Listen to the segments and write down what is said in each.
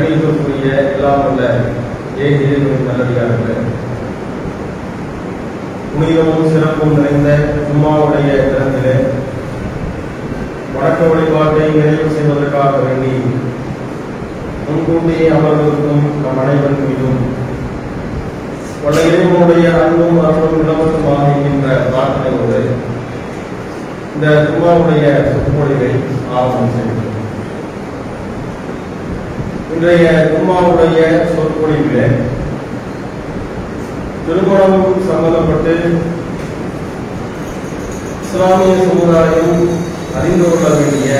கணிதத்துக்குரிய எல்லாம் உள்ள ஏகிரின் நல்லடியார்கள் புனிதமும் சிறப்பும் நிறைந்த சும்மாவுடைய தினத்திலே வணக்க வழிபாட்டை நிறைவு செய்வதற்காக வேண்டி முன்கூட்டியே அமர்வதற்கும் நம் அனைவரும் மீதும் பல இறைவனுடைய அன்பும் அருளும் இலவசமாக இருக்கின்ற பிரார்த்தனையோடு இந்த தும்மாவுடைய சொற்பொழிவை ஆரம்பம் செய்கிறோம் இன்றைய தும்மாவுடைய சொற்பொழிவிலே திருமணம் சம்பந்தப்பட்டு இஸ்லாமிய சமுதாயம் அறிந்து கொள்ள வேண்டிய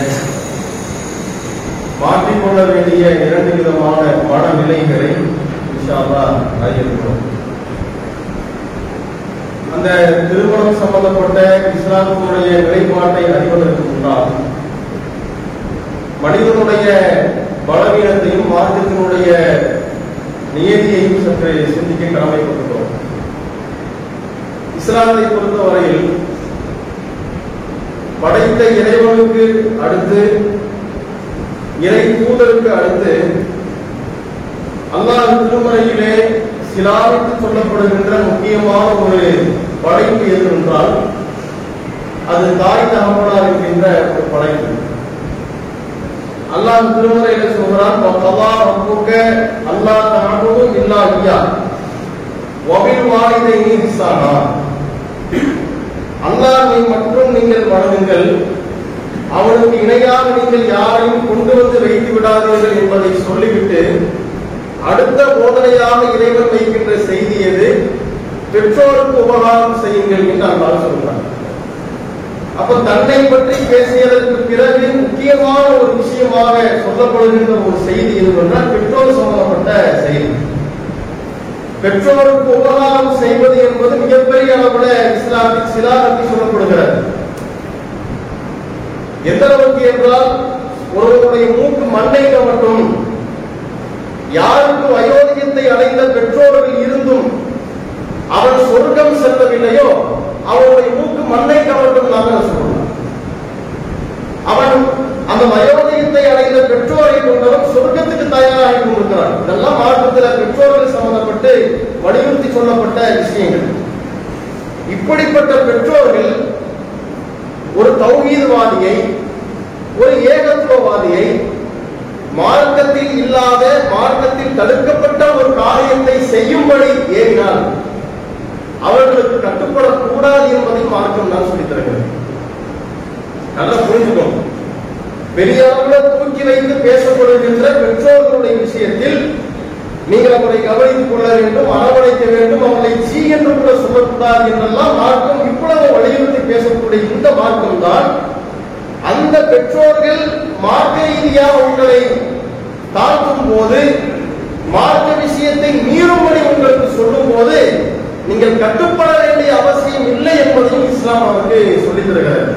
மாற்றிக்கொள்ள வேண்டிய இரண்டு விதமான மனநிலைகளை விஷாலா அறியிருக்கிறோம் அந்த திருமணம் சம்பந்தப்பட்ட இஸ்லாமுடைய நிலைப்பாட்டை அறிவதற்கு முன்னால் மனிதனுடைய பலவீனத்தையும் மார்க்கத்தினுடைய நியதியையும் சற்று சிந்திக்க கடமைப்பட்டுள்ளோம் இஸ்லாத்தை பொறுத்தவரையில் படைத்த இறைவனுக்கு அடுத்து இறை தூதருக்கு அடுத்து அல்லாஹ் திருமறையிலே சிலாவித்து சொல்லப்படுகின்ற முக்கியமான ஒரு படைப்பு எது என்றால் அது தாய் தகவலாக இருக்கின்ற ஒரு படைப்பு. அல்லாஹ் திருமறையில சொல்கிறான்? பக்கவா ரப்புக்க அல்லாஹ் தஅபுது இல்லா இய்யா வபில் வாலிதைனி இஹ்சானா அல்லாஹ்வை மட்டும் நீங்கள் வணங்குங்கள் அவனுக்கு இணையாக நீங்கள் யாரையும் கொண்டு வந்து வைத்து விடாதீர்கள் என்பதை சொல்லிவிட்டு அடுத்த போதனையாக இறைவன் வைக்கின்ற செய்தி எது? பெற்றோருக்கு உபகாரம் செய்யுங்கள் என்று அல்லாஹ் சொல்றான் அப்ப தன்னை பற்றி பேசியதற்கு பிறகு முக்கியமான ஒரு விஷயமாக சொல்லப்படுகின்ற ஒரு செய்தி எதுவென்றால் பெற்றோர் சம்பந்தப்பட்ட செய்தி. பெற்றோருக்கு உபகாரம் செய்வது என்பது மிகப்பெரிய அளவுல இஸ்லாமில் சிலாரத்தி சொல்லப்படுகிறது. எந்த அளவுக்கு என்றால் ஒருவருடைய மூக்கு மண்ணை மட்டும் யாருக்கு வயோதிகத்தை அடைந்த பெற்றோர்கள் இருந்தும் அவன் சொர்க்கம் செல்லவில்லையோ அவருடைய மூக்கு மண்ணை கவட்டும் நாங்கள் சொல்லலாம் அவன் அந்த வயோதிகத்தை அடைந்த பெற்றோரை கொண்டவன் சொர்க்கத்துக்கு தயாராகி கொண்டிருக்கிறான் இதெல்லாம் மாற்றத்தில் பெற்றோர்கள் சம்பந்தப்பட்டு வலியுறுத்தி சொல்லப்பட்ட விஷயங்கள். இப்படிப்பட்ட பெற்றோர்கள் ஒரு தௌஹீதவாதியை ஒரு ஏகத்துவவாதியை மார்க்கத்தில் இல்லாத மார்க்கத்தில் தடுக்கப்பட்ட ஒரு காரியத்தை செய்யும்படி ஏறினார் அவர்களுக்கு கட்டுப்படக்கூடாது என்பதை மார்க்கம் நான் சொல்லித் தருகிறது நல்லா புரிஞ்சுக்கணும் பெரிய தூக்கி வைத்து பேசப்படுகின்ற பெற்றோர்களுடைய விஷயத்தில் நீங்கள் அவரை கவனித்துக் கொள்ள வேண்டும் அரவணைக்க வேண்டும் அவர்களை சீ என்று கூட சொல்லக்கூடாது என்றெல்லாம் மார்க்கம் இவ்வளவு வலியுறுத்தி பேசக்கூடிய இந்த மார்க்கம் தான் அந்த பெற்றோர்கள் மார்க்க ரீதியாக உங்களை தாக்கும் போது மார்க்க விஷயத்தை மீறும்படி உங்களுக்கு சொல்லும் போது நீங்கள் கட்டுப்பட வேண்டிய அவசியம் இல்லை என்பதையும் இஸ்லாம் நமக்கு சொல்லி தருகிறது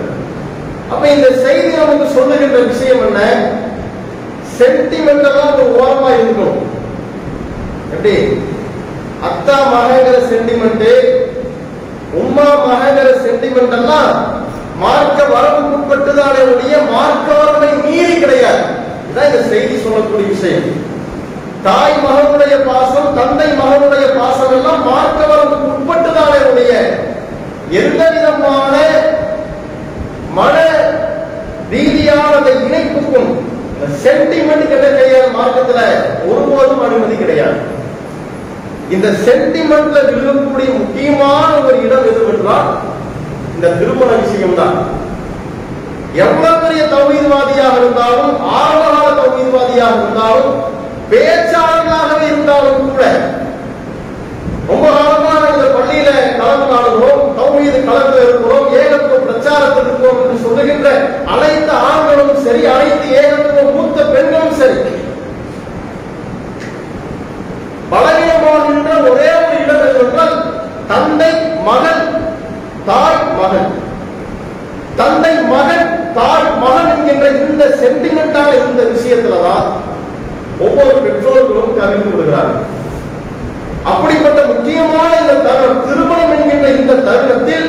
அப்ப இந்த செய்தி நமக்கு சொல்லுகின்ற விஷயம் என்ன? சென்டிமெண்டலா ஒரு ஓரமா இருக்கும் எப்படி? அத்தா மகங்கிற சென்டிமெண்ட் உம்மா மகங்கிற சென்டிமெண்ட் எல்லாம் மார்க்க வரம்புக்குட்பட்டுதானே ஒழிய மார்க்க வரம்பை மீறி கிடையாது. இதான் இந்த செய்தி சொல்லக்கூடிய விஷயம். தாய் மகனுடைய பாசம் தந்தை மகனுடைய பாசம் எல்லாம் மார்க்க வரம்புக்கு உட்பட்டுதானே உடைய எந்த விதமான மன ரீதியான அந்த இணைப்புக்கும் சென்டிமெண்ட் கிடைக்கிற மார்க்கத்துல. ஒருபோதும் அனுமதி கிடையாது. இந்த சென்டிமெண்ட்ல விழுகக்கூடிய முக்கியமான ஒரு இடம் எதுவென்றால் இந்த திருமண விஷயம் தான் எவ்வளவு பெரிய தௌஹீத்வாதியாக இருந்தாலும் ஆரம்பகால தௌஹீத்வாதியாக இருந்தாலும் பேச்சாளர்களாகவே இருந்தாலும் கூட ரொம்ப காலமா இந்த பள்ளியில கலந்து நாடுகிறோம் தௌஹீது கலந்து இருக்கிறோம் ஏகத்துவ பிரச்சாரத்தில் இருக்கிறோம் என்று சொல்லுகின்ற அனைத்து ஆண்களும் சரி அனைத்து ஏகத்துவ மூத்த பெண்களும் சரி பலவீனமாகின்ற ஒரே ஒரு இடம் என்னவென்றால் தந்தை மகன் தாய் மகன் தந்தை மகன் தாய் மகன் என்கின்ற இந்த சென்டிமெண்டான இந்த விஷயத்துலதான் ஒவ்வொரு பெற்றோர்களும் கவிழ்ந்து விடுகிறார்கள் அப்படிப்பட்ட முக்கியமான இந்த தருணம் திருமணம் என்கின்ற இந்த தருணத்தில்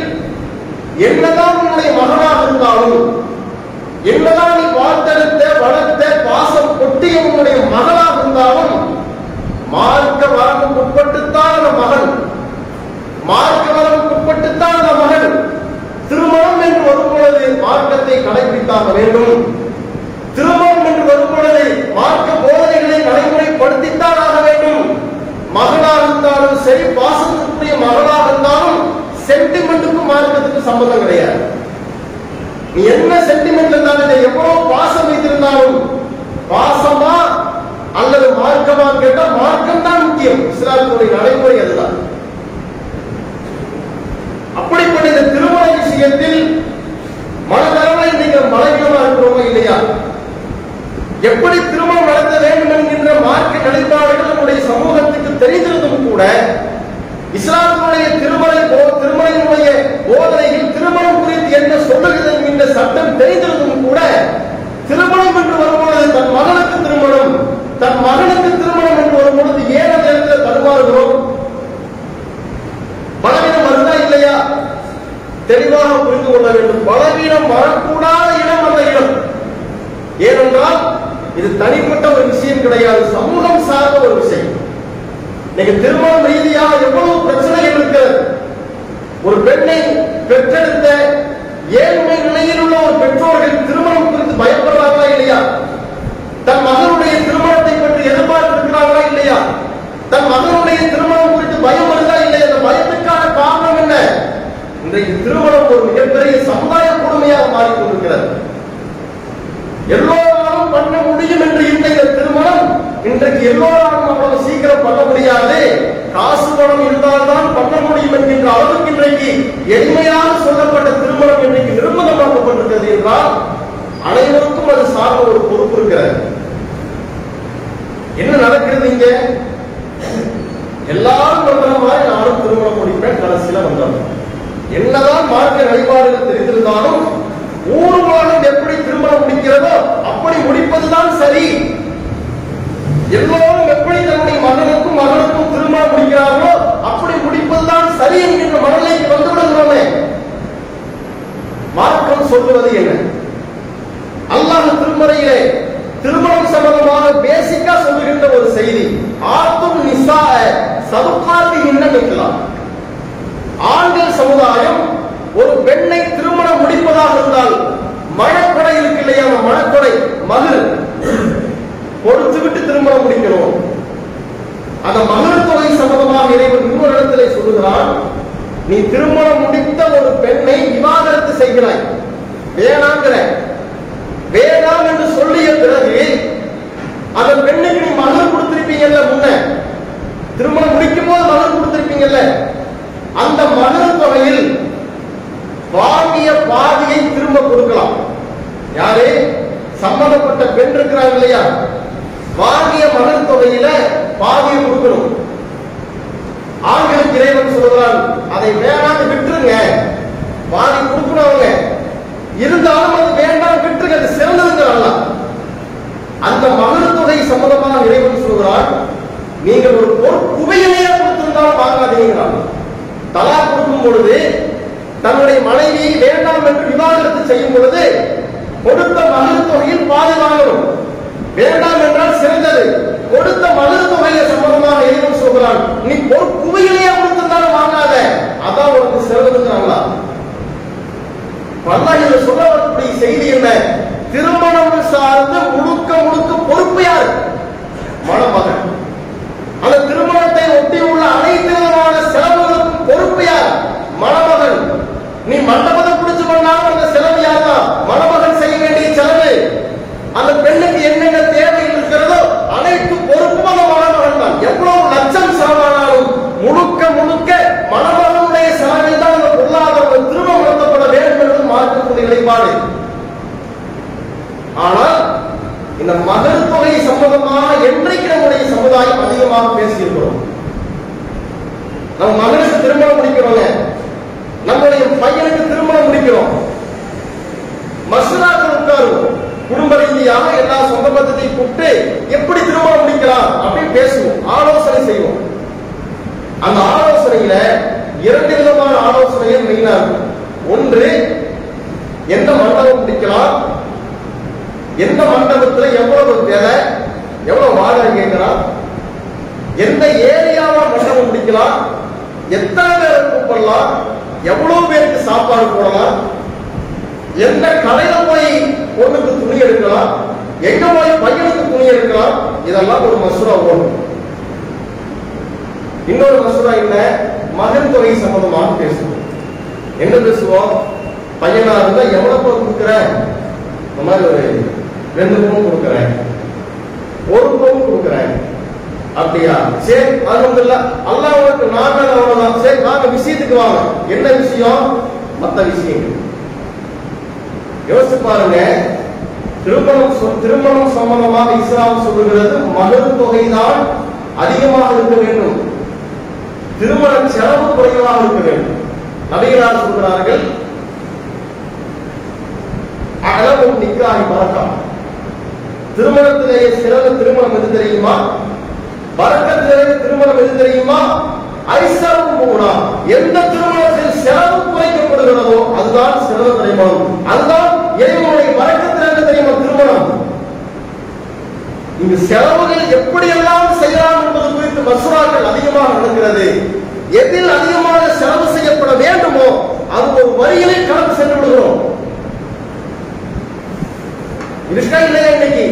என்னதான் உன்னுடைய மகனாக இருந்தாலும் என்னதான் நீ வாழ்த்தெடுத்த வளர்த்த பாசம் கொட்டிய உன்னுடைய மகளாக இருந்தாலும் திருமணத்துக்கு சம்பந்தம் கிடையாது நீ என்ன சென்டிமெண்ட் இருந்தாலும் சரி, எவ்வளவு பாசம் வைத்திருந்தாலும் பாசமா அல்லது மார்க்கமா கேட்டா மார்க்கம் தான் முக்கியம் இஸ்லாத்தினுடைய நடைமுறை அதுதான் அப்படிப்பட்ட இந்த திருமண விஷயத்தில் மனதளவில் இன்னைக்கு பலவீனமா இருக்கிறோமா இல்லையா எப்படி திருமணம் நடத்த வேண்டும் என்கின்ற மார்க்க நிலைப்பாடுகள் நம்முடைய சமூகத்துக்கு தெரிந்திருந்தும் கூட இஸ்லாத்தினுடைய திருமண போ- திருமணத்தினுடைய போதனையில் திருமணம் குறித்து என்ன சொல்லுகிறது என்கின்ற சட்டம் தெரிந்திருந்தும் கூட திருமணம் என்று வரும்பொழுது தன் மகனுக்கு திருமணம் தன் மகனுக்கு திருமணம் என்று வரும்பொழுது ஏன் அந்த இடத்துல தடுமாறுகிறோம் பலவீனம் வருதா இல்லையா தெளிவாக புரிந்து கொள்ள வேண்டும் பலவீனம் வரக்கூடாத இடம் அந்த இடம் ஏனென்றால் இது தனிப்பட்ட ஒரு விஷயம் கிடையாது சமூகம் சார்ந்த ஒரு விஷயம் இன்னைக்கு திருமணம் ரீதியாக எவ்வளவு பிரச்சனைகள் இருக்கிறது ஒரு பெண்ணை பெற்றெடுத்த ஏழ்மை நிலையில் உள்ள ஒரு பெற்றோர்கள் திருமணம் குறித்து பயப்படுறாங்களா இல்லையா தன் மகனுடைய திருமணத்தை பற்றி எதிர்பார்த்திருக்கிறார்களா இல்லையா தன் மகனுடைய திருமணம் குறித்து பயம் வருதா இல்லையா அந்த பயத்துக்கான காரணம் என்ன இன்றைக்கு திருமணம் ஒரு மிகப்பெரிய சமுதாய கொடுமையாக மாறிக்கொண்டிருக்கிறது எல்லோராலும் பண்ண முடியும் என்று இருந்த இந்த திருமணம். இன்றைக்கு எல்லோராலும் அவ்வளவு சீக்கிரம் பண்ண முடியாது. காசு பணம் இருந்தால்தான் பண்ண முடியும் என்கின்ற அளவுக்கு இன்றைக்கு எளிமையாக சொல்லப்பட்ட திருமணம் இன்றைக்கு நிர்பந்தமாக்கப்பட்டிருக்கிறது என்றால் அனைவருக்கும் அது சார்ந்த ஒரு பொறுப்பு இருக்கிறது. என்ன நடக்கிறது இங்க? எல்லாரும் பண்ற மாதிரி நானும் திருமணம் முடிப்பேன் கடைசியில வந்தோம் என்னதான் மார்க்க வழிபாடுகள் தெரிந்திருந்தாலும் ஊர் உலகம் திருமணம் முடிக்கிறதோ அப்படி முடிப்பதுதான் சரி. எல்லோரும் எப்படி தன்னுடைய மகனுக்கும் மகனுக்கும் திருமணம் முடிக்கிறார்களோ அப்படி முடிப்பதுதான் சரி என்கின்ற மனநிலைக்கு வந்து விடுகிறோமே. மார்க்கம் சொல்லுவது என்ன? அல்லாஹ் திருமறையிலே திருமணம் சம்பந்தமாக பேசிக்கா சொல்லுகின்ற ஒரு செய்தி. ஆத்தும் நிசா சவுக்காத்தி இன்னமிக்கலாம் ஆண்கள் சமுதாயம் ஒரு பெண்ணை திருமணம் முடிப்பதாக இருந்தால் மனக்கொடை இருக்கு இல்லையா அந்த மனக்கொடை? மகள் கொடுத்து விட்டு திருமணம் முடிக்கணும் அந்த மகள் தொகை சம்பந்தமாக இறைவன் இன்னொரு இடத்திலே சொல்லுகிறான் நீ திருமணம் முடித்த ஒரு பெண்ணை விவாகரத்து செய்கிறாய். வேணாங்கிற. வேணாம் என்று சொல்லிய பிறகு அந்த பெண்ணுக்கு நீ மகள் கொடுத்திருப்பீங்கல்ல முன்ன. திருமணம் முடிக்கும் போது மகள் கொடுத்திருப்பீங்கல்ல. அந்த மகள் தொகையில் வாங்கிய பாதியை திரும்ப கொடுக்கலாம். யாரு? சம்பந்தப்பட்ட பெண் இருக்கிறாங்க இல்லையா? வாங்கிய மலர் தொகையில பாதியை கொடுக்கணும். ஆண்களுக்கு இறைவன் சொல்கிறான் அதை வேணாம் விட்டுருங்க. பாதி கொடுக்கணும் அவங்க இருந்தாலும் அது வேண்டாம் விட்டுருங்க. அது சிறந்ததுங்கிறாங்க அந்த மலர் தொகை சம்பந்தமான இறைவன் சொல்கிறான் நீங்கள் ஒரு பொருள் குவையிலேயே கொடுத்திருந்தாலும் வாங்காதீங்கிறான். தலா கொடுக்கும் பொழுது தன்னுடைய மனைவியை வேண்டாம் என்று விவாகரத்து செய்யும் பொழுது கொடுத்த மகள் தொகையில் பாதி வாங்கணும் வேண்டாம் என்றால் சிறந்தது. கொடுத்த மகள் தொகையை சம்பந்தமாக இறைவன் சொல்கிறான். நீ ஒரு குவையிலேயே கொடுத்திருந்தாலும் வாங்காத. அதான் உனக்கு சிறந்ததுங்கிறாங்களா? பல்லாயிர சொல்ல வரக்கூடிய செய்தி என்ன திருமணம் சார்ந்து முழுக்க முழுக்க பொறுப்பு யார் மணமகன் அந்த திருமணத்தை ஒட்டி உள்ள அனைத்து விதமான செலவுகளுக்கும் பொறுப்பு யார் மணமகன் நீ மண்டபத்தை பிடிச்சு பண்ணாலும் அந்த செலவு யார் தான் மணமகன் செய்ய வேண்டிய செலவு அந்த பெண்ணுக்கு என்னென்ன தேவை இருக்கிறதோ அனைத்து பொறுப்பும் அந்த மணமகன் தான் எவ்வளவு லட்சம் செலவானாலும் முழுக்க முழுக்க மணமகனுடைய செலவில் தான் அந்த பொருளாதாரம் திருமணம் நடத்தப்பட வேண்டும் என்பது மாற்றக்கூடிய நிலைப்பாடு ஆனால் இந்த மகள் தொகை சம்பந்தமாக என்றைக்கு நம்முடைய சமுதாயம் பேசியிருக்கிறோம். நம்ம மகனுக்கு திருமணம் முடிக்கிறோங்க. நம்முடைய பையனுக்கு திருமணம் முடிக்கிறோம். மசுராக்கள் உட்காருவோம் குடும்ப ரீதியாக எல்லா சொந்த பந்தத்தையும் கூப்பிட்டு எப்படி திருமணம் முடிக்கலாம் அப்படின்னு பேசுவோம். ஆலோசனை செய்வோம். அந்த ஆலோசனையில இரண்டு விதமான ஆலோசனைகள் மெயினா இருக்கும். ஒன்று எந்த மண்டபம் முடிக்கலாம்? எந்த மண்டபத்துல எவ்வளவு தேவை? எவ்வளவு வாடகை கேட்கலாம்? எந்த ஏரியாவா மண்டபம் முடிக்கலாம் எத்தனை பேர் கூப்பிடலாம் எவ்வளவு பேருக்கு சாப்பாடு போடலாம் எந்த கடையில போய் பொண்ணுக்கு துணி எடுக்கலாம் எங்க போய் பையனுக்கு துணி எடுக்கலாம் இதெல்லாம் ஒரு மசூரா ஓடும். இன்னொரு மசூரா என்ன? மகன் தொகை சம்பந்தமாக பேசுவோம். என்ன பேசுவோம்? பையனா இருந்தா எவ்வளவு பேர் கொடுக்குறேன் இந்த மாதிரி ஒரு ரெண்டு பவுன் கொடுக்குறேன். ஒரு பவுன் கொடுக்குறேன். அப்படியா? சரி அல்ஹம்துலில்லாஹ் அல்லாஹ் உனக்கு நான் அவ்வளவுதான் சரி நாங்க விஷயத்துக்கு வாங்க. என்ன விஷயம்? மத்த விஷயங்கள். யோசிச்சு பாருங்க. திருமணம் திருமணம் சம்பந்தமாக இஸ்லாம் சொல்லுகிறது மகள் தொகைதான் அதிகமாக இருக்க வேண்டும். திருமண செலவு குறைவாக இருக்க வேண்டும். நபிகளார் சொல்கிறார்கள் அளவும் நிக்காய் பறக்கம். திருமணத்திலேயே சிறந்த திருமணம் எது தெரியுமா? பறக்கத்திலேயே திருமணம் எது தெரியுமா? ஐசரும் போனா எந்த திருமணத்தில் செலவு குறைக்கப்படுகிறதோ அதுதான் செலவு திருமணம். அதுதான் இறைவனுடைய பறக்கத்திலிருந்து தெரியுமா திருமணம்? இங்கு செலவுகள் எப்படியெல்லாம் செய்யலாம் என்பது குறித்து மசூராக்கள் அதிகமாக நடக்கிறது. எதில் அதிகமாக செலவு செய்யப்பட வேண்டுமோ அது ஒரு வரியிலே கலந்து சென்று விடுகிறோம். இருக்கா இல்லையா இன்னைக்கு?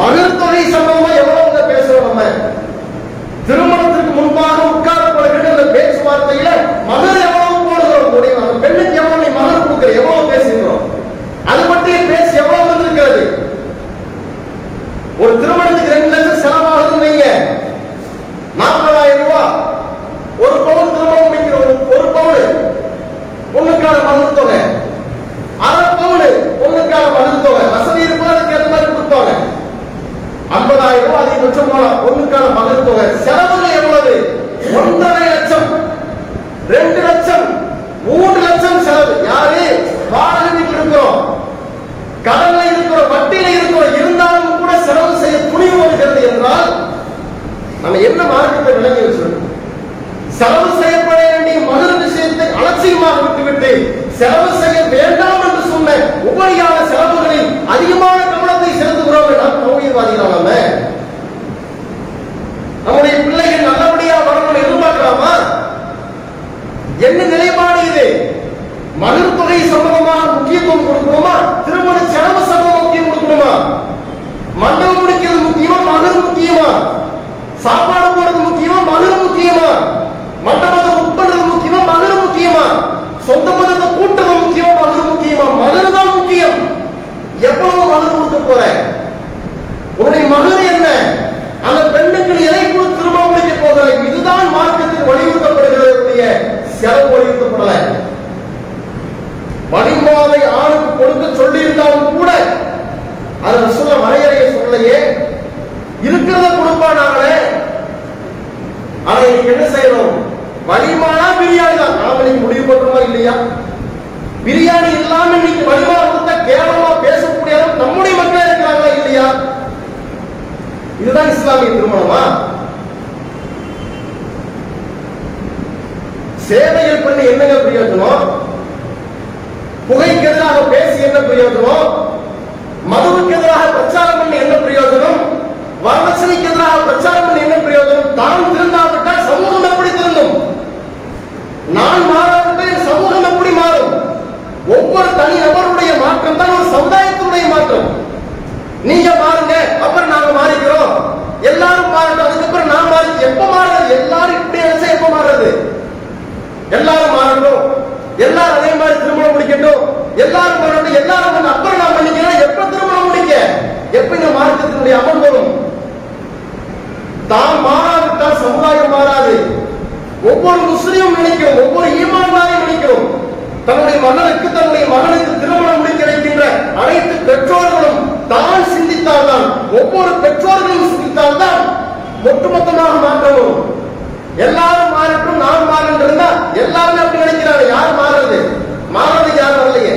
மகள் தொகை சம்பந்தமா எவ்வளவு பேசுறோம் நம்ம. திருமணத்திற்கு முன்பாக உட்காரப்படுகிற இந்த பேச்சுவார்த்தையில மகள் எவ்வளவு போடுகிறோம்? முடியும் அந்த பெண்ணுக்கு எவ்வளவு நீ மகள் கொடுக்கிற எவ்வளவு பேசுகிறோம்? அது பற்றிய பேசி எவ்வளவு வந்திருக்கிறது? ஒரு திருமணத்துக்கு ரெண்டு லட்சம் செலவாகுது நீங்க நாற்பதாயிரம் ரூபாய் ஒரு பவுன் திருமணம் முடிக்கிற ஒரு ஒரு பவுன். பொண்ணுக்கான மகள் தொகை. அரை பவுன் பொண்ணுக்கான மகள் தொகை வசதி இருப்பா அதுக்கு ஏற்ற மாதிரி கொடுப்பாங்க ஐம்பதாயிரம் ரூபாய் அதிகபட்சம் போலாம் ஒண்ணுக்கான மகன் தொகை. செலவுகள் எவ்வளவு? ஒன்றரை லட்சம். ரெண்டு லட்சம். மூன்று லட்சம் செலவு. யாரு? வாடகை இருக்கிறோம் கடல்ல இருக்கிறோம் வட்டியில இருக்கிறோம். இருந்தாலும் கூட செலவு செய்ய துணிவு வருகிறது என்றால் நம்ம என்ன மார்க்கத்தை விளங்கி வச்சிருக்கோம்? செலவு செய்யப்பட வேண்டிய மகள் விஷயத்தை அலட்சியமாக விட்டுவிட்டு செலவு செய்ய வேண்டாம் என்று சொன்ன உபரியான செலவுகளில் அதிகமான நாம் தௌஹீத்வாதிகளா நாம நம்முடைய பிள்ளைகள் நல்லபடியா வரணும் எதிர்பார்க்கலாமா? என்ன நிலைப்பாடு இது? மலர் தொகை சம்பந்தமாக முக்கியத்துவம் கொடுக்கணுமா? திருமண செலவு சம்பந்தம் முக்கியம் கொடுக்கணுமா? மண்டபம் முடிக்கிறது முக்கியமா மலர் முக்கியமா? சாப்பாடு போடுறது முக்கியமா மலர் முக்கியமா? மண்டபத்தை புக் பண்றது முக்கியமா மலர் முக்கியமா? சொந்த மதத்தை கூட்டுறது முக்கியமா மலர் முக்கியமா? மலர் தான் முக்கியம். எவ்வளவு மலர் கொடுக்க போறேன்? உன்னுடைய மகன் என்ன? அந்த பெண்ணுக்கு எதை கூட திருமணம் முடிக்க போகிற இதுதான் மார்க்கத்தில் வலியுறுத்தப்படுகிறது செலவு வலியுறுத்தப்படல. மணிமாலை ஆணுக்கு கொடுக்க சொல்லி இருந்தாலும் கூட அதை சொல்ல வரையறைய சொல்லலையே. இருக்கிறத கொடுப்பானாங்களே. ஆனா இன்னைக்கு என்ன செய்யணும்? வலிமானா பிரியாணி தான். நாம முடிவு பண்றோமா இல்லையா? பிரியாணி இல்லாம இன்னைக்கு வலிமா கொடுத்தா கேவலமா பேசக்கூடிய அளவுக்கு நம்முடைய மக்கள் இருக்கிறாங்களா இல்லையா இஸ்லாமிய திருமணமா? சேவைகள் பண்ணி என்னங்க பிரயோஜனம் புகைக்கு எதிராக பேசி என்ன பிரயோஜனம் மதுவுக்கு எதிராக பிரச்சாரம் பண்ணி என்ன பிரயோஜனம் வரலட்சணைக்கு எதிராக பிரச்சாரம் பண்ணி என்ன பிரயோஜனம் தான் திருந்தாவிட்டால் சமூகம் எப்படி திருந்தும்? நான் மாறாவிட்டால் சமூகம் எப்படி மாறும்? ஒவ்வொரு தனி நபருடைய மாற்றம் தான் ஒரு சமுதாயத்தினுடைய மாற்றம். நீங்க மாறுங்க அப்புறம் நாங்க மாறிக்கிறோம். எல்லாரும் மாறட்டும் அதுக்கப்புறம் நான் மாறி எப்ப மாறுறது? எல்லாரும் இப்படி நினைச்சா எப்ப மாறுறது? எல்லாரும் மாறணும் எல்லாரும் அதே மாதிரி திருமணம் முடிக்கட்டும். எல்லாரும் மாறணும் எல்லாரும் வந்து அப்புறம் நான் பண்ணிக்கிறேன் எப்ப திருமணம் முடிக்க? எப்ப இந்த மார்க்கத்தினுடைய அமல் வரும்? தான் மாறாவிட்டால் சமுதாயம் மாறாது. ஒவ்வொரு முஸ்லீமும் நினைக்கிறோம் ஒவ்வொரு ஈமான்தாரையும் நினைக்கிறோம் தன்னுடைய மகனுக்கு தன்னுடைய மகனுக்கு திருமணம் முடிக்க வைக்கின்ற அனைத்து பெற்றோர்களும் தான் சிந்தித்தால்தான் ஒவ்வொரு பெற்றோர்களும் சிந்தித்தால்தான் ஒட்டுமொத்தமாக மாற்றவும் எல்லாரும் மாறட்டும் நான் மாறன் இருந்தா எல்லாருமே அப்படி நினைக்கிறாங்க. யார் மாறுறது? மாறது யார் வரலையே?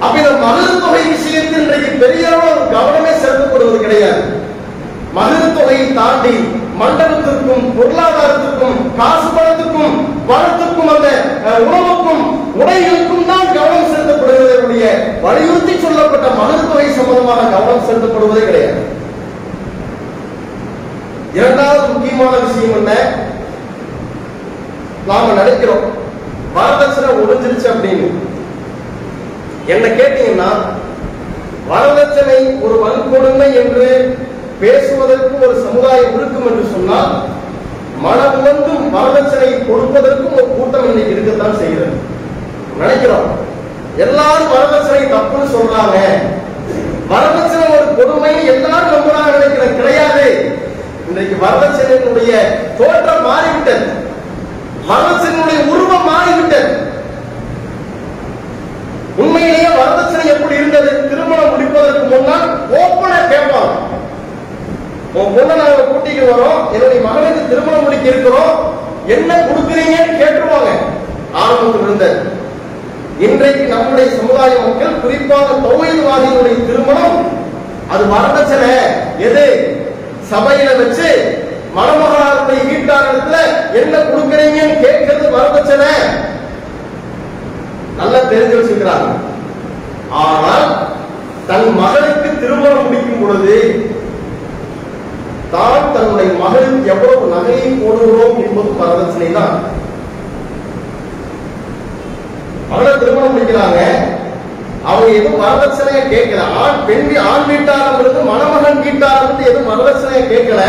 அப்ப இந்த மகள் தொகை விஷயத்தில் இன்றைக்கு பெரிய அளவு கவனமே செலுத்தப்படுவது கிடையாது. மகள் தொகையை தாண்டி மண்டலத்திற்கும் பொருளாதாரத்திற்கும் காசு பணத்துக்கும் வளத்திற்கும் அந்த அஹ், உணவுக்கும் உடைகளுக்கும் தான் கவனம் செலுத்தப்படுவதற்குரிய வலியுறுத்தி சொல்லப்பட்ட மகள் சம்பந்தமான கவனம் செலுத்தப்படுவதே கிடையாது. இரண்டாவது முக்கியமான விஷயம் என்ன? நாம நினைக்கிறோம் வரதட்சணை ஒழிஞ்சிருச்சு அப்படின்னு. என்ன கேட்டீங்கன்னா வரதட்சணை ஒரு வன்கொடுமை என்று பேசுவதற்கும் ஒரு சமுதாயம் இருக்கும் என்று சொன்னால் மனம் வந்தும் வரதட்சணையை கொடுப்பதற்கும் ஒரு கூட்டம் இன்னைக்கு இருக்கத்தான் செய்கிறது. நினைக்கிறோம். எல்லாரும் வரதட்சணை தப்புன்னு சொல்றாங்க. வரதட்சணை ஒரு கொடுமை எல்லாரும் நம்புறாங்க நினைக்கிற கிடையாது. இன்றைக்கு வரதட்சணையினுடைய தோற்றம் மாறிவிட்டது. வரதட்சணையினுடைய உருவம் மாறிவிட்டது. உண்மையிலேயே வரதட்சணை எப்படி இருந்தது? திருமணம் முடிப்பதற்கு முன்னால் ஓப்பனா கேட்பாங்க. உன் பொண்ணை நாங்க கூட்டிட்டு வரோம். என்னுடைய மகனுக்கு திருமணம் முடிக்க இருக்கிறோம். என்ன கொடுக்குறீங்கன்னு கேட்டுருவாங்க. ஆரம்பத்தில் இருந்த இன்றைக்கு நம்முடைய சமுதாய மக்கள் குறிப்பாக தொழில்வாதிகளுடைய திருமணம் அது வரதட்சணை எது? சபையில வச்சு மணமகனாரத்தை வீட்டார் இடத்துல என்ன கொடுக்குறீங்கன்னு கேட்கறது வரதட்சணை நல்லா தெரிஞ்சு வச்சுக்கிறாங்க ஆனால் தன் மகளுக்கு திருமணம் முடிக்கும் பொழுது தான் தன்னுடைய மகளுக்கு எவ்வளவு நகையை போடுகிறோம் என்பது வரதட்சணை தான் மகளை திருமணம் முடிக்கிறாங்க அவங்க எதுவும் வரதட்சணைய கேட்கல. ஆண் பெண் ஆண் வீட்டாரம் இருந்து மணமகன் வீட்டாரம் இருந்து எதுவும் வரதட்சணைய கேட்கல.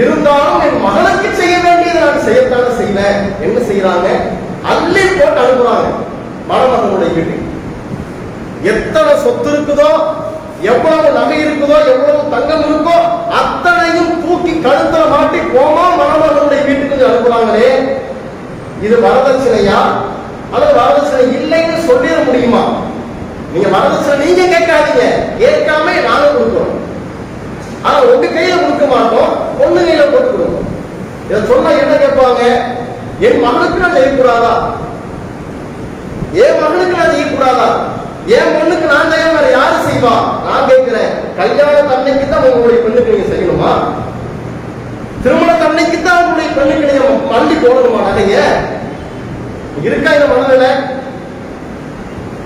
இருந்தாலும் என் மகளுக்கு செய்ய வேண்டியது நான் செய்யத்தானே செய்வேன். என்ன செய்யறாங்க அள்ளி போட்டு அனுப்புறாங்க மணமகனுடைய வீட்டுக்கு. எத்தனை சொத்து இருக்குதோ எவ்வளவு நகை இருக்குதோ எவ்வளவு தங்கம் இருக்கோ கழுத்துல மாட்டி கோமா மணமகனுடைய வீட்டுக்கு அனுப்புறாங்களே இது வரதட்சணையா? அல்லது வரதட்சணை இல்லைன்னு சொல்லிட முடியுமா? நீங்க வரதட்சணை நீங்க கேட்காதீங்க. கேட்காம நாங்க கொடுக்கிறோம். ஆனா உங்க கையில கொடுக்க மாட்டோம் பொண்ணு கையில போட்டு இதை சொன்னா என்ன கேட்பாங்க? என் மகனுக்கு நான் செய்யக்கூடாதா என் மகனுக்கு நான் செய்யக்கூடாதா என் பொண்ணுக்கு நான் செய்ய யாரு செய்வா? நான் கேட்கிறேன். கல்யாண தன்னைக்கு தான் உங்களுடைய பெண்ணுக்கு நீங்க செய்யணுமா? திருமண தன்னைக்கு தான் உங்களுடைய பெண்ணுக்கு நீங்க பள்ளி போடணுமா நகைய இருக்கா இந்த மனதில்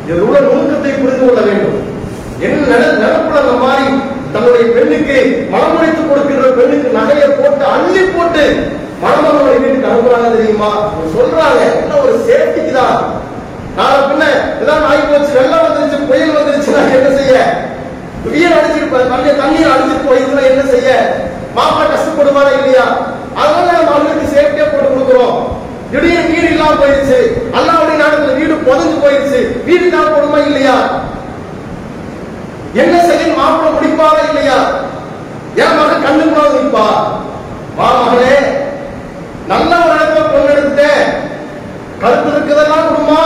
இதில் உள்ள நுணுக்கத்தை புரிந்து கொள்ள வேண்டும். என்ன நட அந்த மாதிரி தன்னுடைய பெண்ணுக்கு மனமுடித்து கொடுக்கின்ற பெண்ணுக்கு நகையை போட்டு அள்ளி போட்டு மணமகனுடைய வீட்டுக்கு அனுப்புறாங்க தெரியுமா? அவங்க சொல்றாங்க என்ன ஒரு சேஃப்டிக்கு தான். நாளை பின்ன ஏதாவது ஆகி போச்சு வெள்ளம் வந்துருச்சு புயல் வந்துருச்சுன்னா என்ன செய்ய? உயிர் அடிச்சிருப்பாரு தண்ணியை தண்ணீர் அடிச்சிட்டு போயிருந்தா என்ன செய்ய? மாப்பிள்ள கஷ்டப்படுவாரா இல்லையா? அதனால நம்ம அவங்களுக்கு சேஃப்டியா போட்டு கொடுக்குறோம். இடையே வீடு இல்லாம போயிருச்சு. அல்லாவுடைய நாடகத்துல வீடு புதஞ்சு போயிருச்சு. வீடு இல்லாம போடுமா இல்லையா? என்ன செய்ய மாப்பிள்ள முடிப்பாரா இல்லையா? என் மகன் கண்ணு கூட நிற்பா. வா மகளே நல்ல ஒரு இடத்துல பொண்ணு எடுத்துட்டேன். கழுத்து இருக்கிறதெல்லாம் கொடுமா.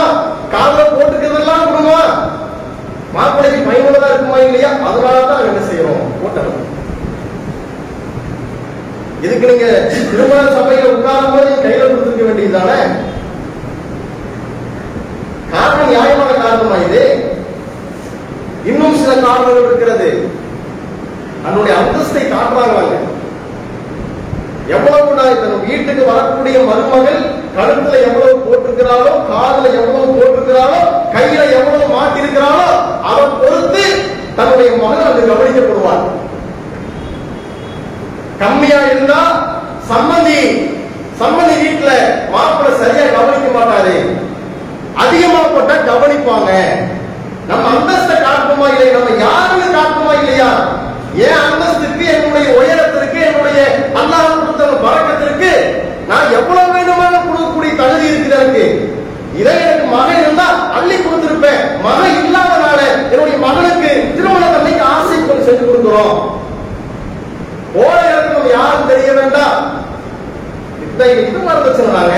காலில் போட்டுக்கிறதெல்லாம் கொடுமா. மாப்பிள்ளைக்கு பயனுள்ளதா இருக்குமா இல்லையா? அதனால தான் என்ன செய்யறோம்? ஓட்டணும் இதுக்கு நீங்க திருமண சபையில உட்காரும் போது கையில கொடுத்துருக்க வேண்டியதுதானே காரணம் நியாயமான காரணமா இது? இன்னும் சில காரணங்கள் இருக்கிறது. தன்னுடைய அந்தஸ்தை காட்டுறாங்க எவ்வளவு நான் தன் வீட்டுக்கு வரக்கூடிய மருமகள் கழுத்துல எவ்வளவு போட்டிருக்கிறாளோ காதுல எவ்வளவு போட்டிருக்கிறாளோ கையில எவ்வளவு மாட்டிருக்கிறாளோ அதை பொறுத்து தன்னுடைய மகன் அது கவனிக்கப்படுவார் கம்மியா இருந்தா சம்மந்தி சம்மந்தி வீட்டுல மாப்பிள்ள சரியா கவனிக்க மாட்டாரு. அதிகமா போட்டா கவனிப்பாங்க. நம்ம அந்தஸ்தை காட்டுமா இல்லையா? நம்ம யாருமே காட்டுமா இல்லையா? ஏன் அந்தஸ்துக்கு என்னுடைய உயரத்திற்கு என்னுடைய அல்லாஹ் கொடுத்த பழக்கத்திற்கு நான் எவ்வளவு வேணுமான கொடுக்கக்கூடிய தகுதி இருக்குது எனக்கு? இதை எனக்கு மகன் இருந்தா அள்ளி கொடுத்திருப்பேன். மகன் இல்லாதனால என்னுடைய மகனுக்கு திருமண தன்னைக்கு ஆசை கொண்டு செஞ்சு கொடுக்குறோம் போற இடத்துல நம்ம யாரும் தெரிய வேண்டாம். இத்தனை இது வரதட்சணை நாங்க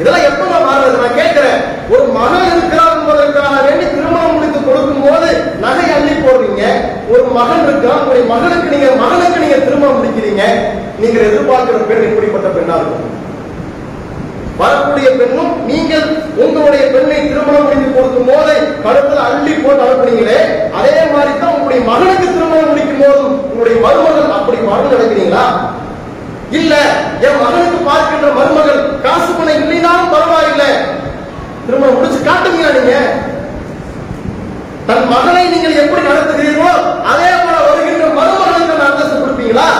இதெல்லாம் எப்ப நான் மாறுறது? நான் கேட்கிறேன். ஒரு மகன் இருக்கிறார் என்பதற்காக வேண்டி திருமணம் முடித்து கொடுக்கும் போது நகை அள்ளி போடுறீங்க. ஒரு மகன் இருக்கா உங்களுடைய மகனுக்கு நீங்க மகனுக்கு நீங்க திருமணம் முடிக்கிறீங்க. நீங்க எதிர்பார்க்கிற பெண் இப்படிப்பட்ட பெண்ணா இருக்கும். வரக்கூடிய பெண்ணும் நீங்கள் உங்களுடைய பெண்ணை திருமணம் முடித்து கொடுக்கும் போது கழுத்துல அள்ளி போட்டு அனுப்புனீங்களே அதே மாதிரி தான் உங்களுடைய மகனுக்கு திருமணம் முடிக்கும் போது உங்களுடைய மருமகள் அப்படி மறந்து நடக்கிறீங்களா? இல்ல என் மகனுக்கு பார்க்கின்ற மருமகள் காசு பணம் இல்லைனாலும் பரவாயில்லை. திருமணம் முடிச்சு காட்டுங்களா நீங்க? தன் மகனை நீங்கள் எப்படி நடத்துகிறீர்களோ அதே போல வருகின்ற மருமகளுக்கு அந்தஸ்து கொடுப்பீங்களா?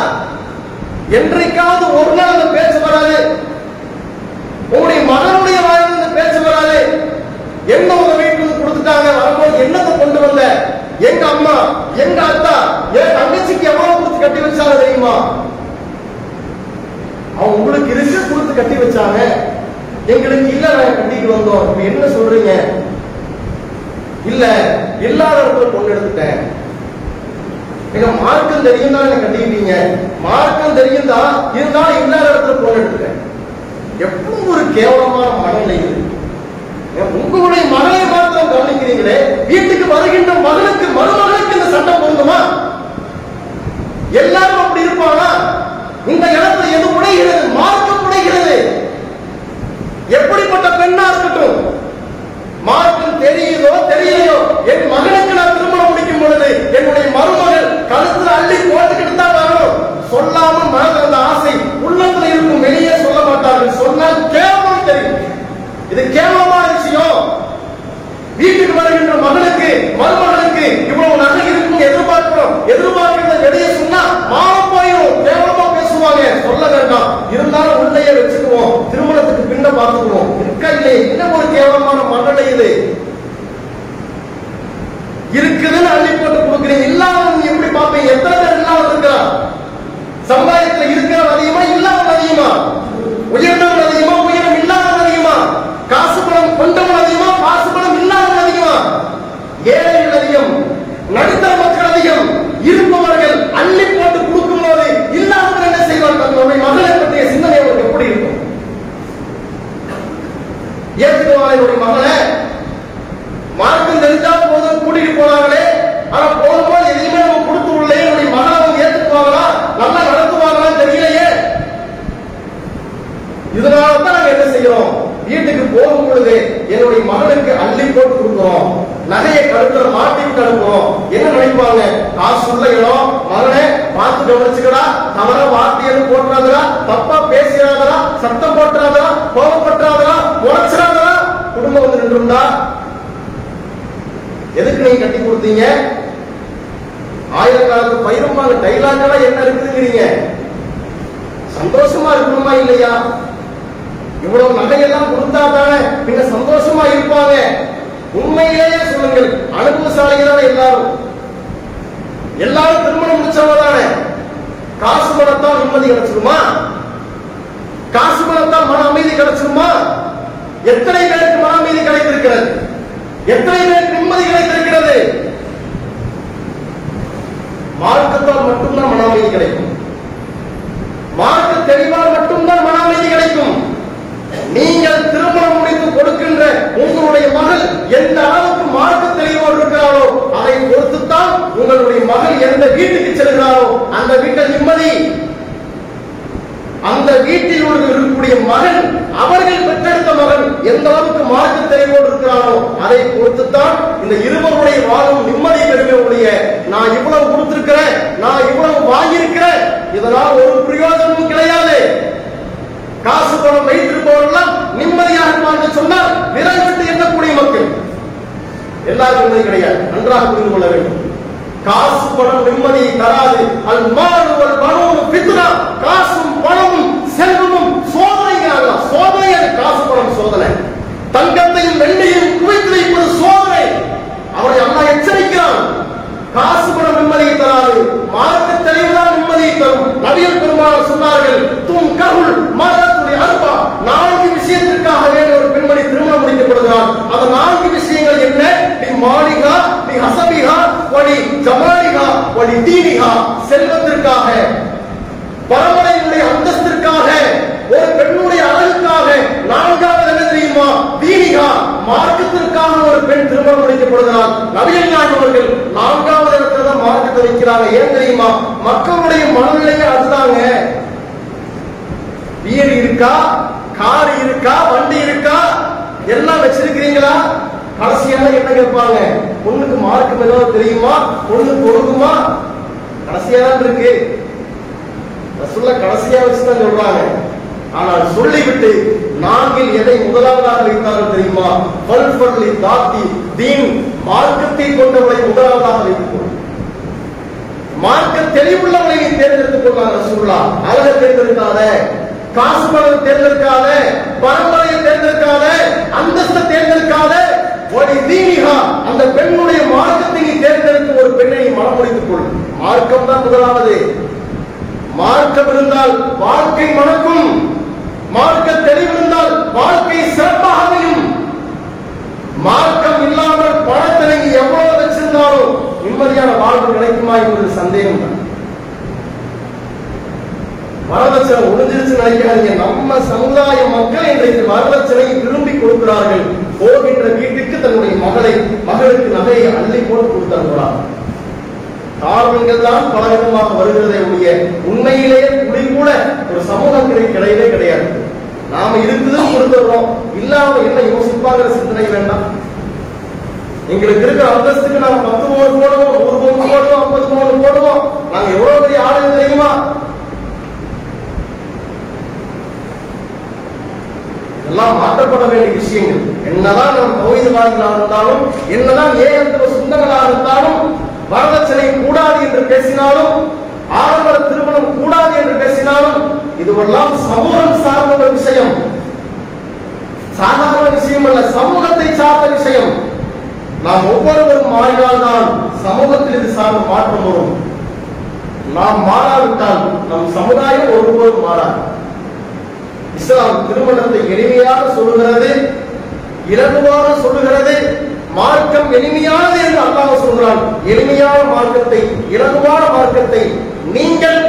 என்றைக்காவது ஒரு நாள் அந்த பேச்சு வராது. உங்களுடைய மகன் வாயிலிருந்து இந்த பேச்சு வராது என்ன உங்க வீட்டுக்கு கொடுத்துட்டாங்க வரும்போது என்னத்தை கொண்டு வந்த எங்க அம்மா எங்க அத்தா என் தங்கச்சிக்கு எவ்வளவு கொடுத்து கட்டி வச்சாங்க தெரியுமா? அவன் உங்களுக்கு இருக்கு கொடுத்து கட்டி வச்சாங்க. எங்களுக்கு இல்ல நாங்க கட்டிட்டு வந்தோம். இப்ப என்ன சொல்றீங்க? இல்ல இல்லாத இடத்துல பொண்ணு எடுத்துட்டேன். எங்க மார்க்கம் தெரியும் தான் என்ன கட்டிக்கிட்டீங்க? மார்க்கம் தெரியும் தான் இருந்தாலும் இல்லாத இடத்துல பொண்ணு எடுத்துட்டேன். எப்பவும் ஒரு கேவலமான மனநிலை இது. உங்களுடைய மகளை மாத்திரம் கவனிக்கிறீங்களே? வீட்டுக்கு வருகின்ற மகனுக்கு மருமகளுக்கு இந்த சட்டம் பொருந்துமா? எல்லாரும் அப்படி இருப்பானா இந்த இடத்துல எது உடைகிறது? மார்க்கம் உடைகிறது. எப்படிப்பட்ட பெண்ணா இருக்கட்டும். மார்க்கம் தெரியுதோ தெரியலையோ என் மகனுக்கு நான் திருமணம் முடிக்கும் பொழுது என்னுடைய மருமகள் கழுத்துல அள்ளி போட்டுக்கிட்டு தான் வரணும். சொல்லாம மனதில் அந்த ஆசை உள்ளத்துல இருக்கும் வெளியே சொல்ல மாட்டார்கள். சொன்னால் கேவலம் தெரியும். இது கேவலமான விஷயம் வீட்டுக்கு வருகின்ற மகனுக்கு மருமகனுக்கு இவ்வளவு நகை இருக்கும் எதிர்பார்க்கிறோம். எதிர்பார்க்கிறத வெளியே சொன்னா மானம் போயிடும் கேவலமா பேசுவாங்க சொல்ல வேண்டாம் இருந்தாலும் உள்ளேயே வச்சுக்குவோம் திருமணத்துக்கு பின்ன பார்த்துக்குவோம் இருக்கா இல்லை என்ன ஒரு கேவலமான மண்டலை இது இருக்குதுன்னு அள்ளி போட்டு கொடுக்குறீங்க இல்லாதவங்க எப்படி பார்ப்பீங்க எத்தனை பேர் இல்லாமல் இருக்கிறான் சமுதாயத்துல இருக்கிறவன் அதிகமா இல்லாதவன் அதிகமா உயர்ந்தவன் அதிகமா உயரம் இல்லாத அதிகமா காசு பணம் கொண்டவன் அதிகமா காசு பணம் இல்லாதவன் அதிகமா ஏழைகள் அதிகம் நடுத்தர மக்கள் அதிகம் இருப்பவர்கள் அள்ளி போட்டு கொடுக்கும் போது இல்லாதவர்கள் என்ன செய்வார்கள் தன்னுடைய மகளை பற்றிய சிந்தனை அவருக்கு எப்படி இருக்கும்? ஏற்கனவே மகளை மார்க்கம் தெரிஞ்சா போதும் கூட்டிட்டு போனாங்களே ஆனா போகும்போது எதையுமே நம்ம கொடுத்து உள்ளே என்னுடைய மகளை அவங்க ஏத்துக்குவாங்களா நல்லா நடத்துவாங்களான்னு தெரியலையே இதனால தான் நாங்க என்ன செய்யறோம்? வீட்டுக்கு போகும் பொழுது என்னுடைய மகனுக்கு அள்ளி போட்டு கொடுக்கிறோம். நகையை கழுத்துல மாட்டி விட்டு அனுப்புறோம். என்ன நினைப்பாங்க? காசு உள்ள இடம். மகனே பார்த்து கவனிச்சுக்கடா. தவற வார்த்தை போட்டுறாதடா தப்பா பேசிடாதடா. சத்தம் போட்டுறாதடா கோபப்பட்டுறாதடா உழைச்சிடாதடா குடும்பம் வந்து நின்றுண்டா? எதுக்கு நீங்க கட்டி கொடுத்தீங்க? ஆயிரக்காலத்து பயிரும்பாங்க டைலாக்கெல்லாம் என்ன இருக்குதுங்கிறீங்க. சந்தோஷமா இருக்கணுமா இல்லையா? இவ்வளவு நகையெல்லாம் கொடுத்தா தானே பின்ன சந்தோஷமா இருப்பாங்க. உண்மையிலேயே சொல்லுங்கள் அனுபவசாலிகளான எல்லாரும். எல்லாரும் திருமணம் முடிச்சவங்க தானே காசு பணத்தால் நிம்மதி கிடைச்சிருமா? காசு பணத்தால் மன அமைதி கிடைச்சிருமா? எத்தனை பேருக்கு மன அமைதி கிடைத்திருக்கிறது? எத்தனை பேருக்கு நிம்மதி கிடைத்திருக்கிறது? மார்க்கத்தால் மட்டும்தான் மன அமைதி கிடைக்கும். மார்க்க தெளிவால் மட்டும்தான் மன அமைதி கிடைக்கும். நீங்கள் திருமணம் முடித்து கொடுக்கின்ற உங்களுடைய மகள் எந்த அளவுக்கு மார்க்க தெளிவோடு இருக்கிறாரோ அதை பொறுத்துத்தான் உங்களுடைய மகள் எந்த வீட்டுக்கு செல்கிறாரோ அந்த வீட்டை நிம்மதி. அந்த வீட்டில் உள்ள இருக்கக்கூடிய மகன் அவர்கள் பெற்றெடுத்த மகன் எந்த அளவுக்கு மார்க்க தெளிவோடு இருக்கிறாரோ அதை பொறுத்துத்தான் இந்த இருவருடைய வாழும் நிம்மதி பெருமை உடைய நான் இவ்வளவு கொடுத்திருக்கிறேன் நான் இவ்வளவு வாங்கியிருக்கிறேன். இதனால் ஒரு பிரயோஜனமும் கிடையாது. காசு பணம் வைத்து சொன்னால் விரல் விட்டு எண்ணக்கூடிய மக்கள். எல்லாரும் நிம்மதி கிடையாது. நன்றாக புரிந்து கொள்ள வேண்டும். காசு பணம் நிம்மதியை தராது. அது மாடு வல் பணம் காசும் பணமும் செல்வமும் சோதனைங்கிறாங்க சோதனை அது. காசு பணம் சோதனை. தங்கத்தையும் வெள்ளையும் குவித்து வைப்பது சோதனை. அவரை அம்மா எச்சரிக்கிறான். காசு பணம் நிம்மதியை தராது. மார்க்க தெளிவுதான் நிம்மதியை தரும். நபிகள் பெருமாள் சொன்னார்கள் தும் கருள் மாதத்துடைய அன்பா நான்கு விஷயத்திற்காக வேண்டும் ஒரு பெண்மணி திருமணம் முடிக்கப்படுகிறார் அந்த நான்கு விஷயங்கள் என்ன? நீ மாளிகா நீ ஹசபிகா வடி ஜமாலிகா வடி தீனிகா செல்வத்திற்காக பரம்பரையினுடைய அந்தஸ்திற்காக ஒரு பெண்ணுடைய அழகுக்காக நான்காவது என்ன தெரியுமா? தீனிகா மார்க்கத்திற்காக ஒரு பெண் திருமணம் முடிக்கப்படுகிறார் நவீன அவர்கள் நான்காவது இடத்துல தான் மார்க்கத்தை வைக்கிறாங்க. ஏன் தெரியுமா? மக்களுடைய மனநிலையே அதுதாங்க. வீடு இருக்கா? கார் இருக்கா? வண்டி எல்லாம் வச்சிருக்கிறீங்களா? கடைசியாக என்ன கேட்பாங்க? பொண்ணுக்கு மார்க்கம் ஏதாவது தெரியுமா? பொண்ணுக்கு ஒழுங்குமா கடைசியா தான் இருக்கு சொல்ல கடைசியா வச்சுதான் சொல்றாங்க. ஆனால் சொல்லிவிட்டு நாங்கள் எதை முதலாவதாக வைத்தாலும் தெரியுமா? பல் பள்ளி தாத்தி தீன் மார்க்கத்தை கொண்டவளை முதலாவதாக வைத்துக் மார்க்க தெளிவுள்ளவளை தேர்ந்தெடுத்துக் கொள்ளாங்க சுருளா அழக தேர்ந்தெடுக்காத. காசு பணம் தேர்ந்தெடுக்காத பரம்பரையை தேர்ந்தெடுக்காத அந்தஸ்தை தேர்ந்தெடுக்காத ஒரு தீனிகா அந்த பெண்ணுடைய மார்க்கத்தை நீ தேர்ந்தெடுத்து ஒரு பெண்ணை நீ மனமுடித்துக் கொள். மார்க்கம் தான் முதலாவது. மார்க்கம் மார்க்கம் இருந்தால் வாழ்க்கை மணக்கும். மார்க்க தெளிவு இருந்தால் வாழ்க்கை சிறப்பாக அமையும். மார்க்கம் இல்லாமல் பணத்தை நீங்க எவ்வளவு வச்சிருந்தாலும் நிம்மதியான வாழ்வு கிடைக்குமா என்பது சந்தேகம் தான் வரதட்சணை ஒளிஞ்சிருச்சு நினைக்காதீங்க நம்ம சமுதாய மக்கள் இன்றைக்கு வரதட்சணையை விரும்பி கொடுக்கிறார்கள். போகின்ற வீட்டுக்கு தன்னுடைய மகளை மகளுக்கு நகையை அள்ளி போட்டு கொடுத்தார்களாம் காரணங்கள் தான் பலவிதமாக வருகிறதே ஒழிய உண்மையிலேயே குடி கூட ஒரு சமூகத்திற்கு கிடையவே கிடையாது. நாம இருக்குதுன்னு கொடுத்துடுறோம் இல்லாம என்ன யோசிப்பாங்கிற சிந்தனை வேண்டாம். எங்களுக்கு இருக்கிற அந்தஸ்துக்கு நாங்க பத்து பவுன் போடுவோம் ஒரு பவுன் போடுவோம் ஐம்பது பவுன் போடுவோம். நாங்க எவ்வளவு பெரிய ஆளுங்க தெரியுமா? எல்லாம் மாற்றப்பட வேண்டிய விஷயங்கள். என்னதான் நாம் தௌஹீதவாதிகளாக இருந்தாலும் என்னதான் ஏகத்துவ சொந்தங்களாக இருந்தாலும் வரதட்சணை கூடாது என்று பேசினாலும் ஆடம்பர திருமணம் கூடாது என்று பேசினாலும் இதுவெல்லாம் சமூகம் சார்ந்த ஒரு விஷயம். சாதாரண விஷயம் அல்ல சமூகத்தை சார்ந்த விஷயம். நாம் ஒவ்வொருவரும் மாறினால்தான் சமூகத்தில் இது சார்ந்த மாற்றம் வரும். நாம் மாறாவிட்டால் நம் சமுதாயம் ஒருபோதும் மாறாது. இஸ்லாம் திருமணத்தை எளிமையாக சொல்லுகிறது இலகுவாக சொல்லுகிறது மார்க்கம் எளிமையானது என்று அல்லாஹ் சொல்கிறான். எளிமையான மார்க்கத்தை இலகுவான மார்க்கத்தை நீங்கள்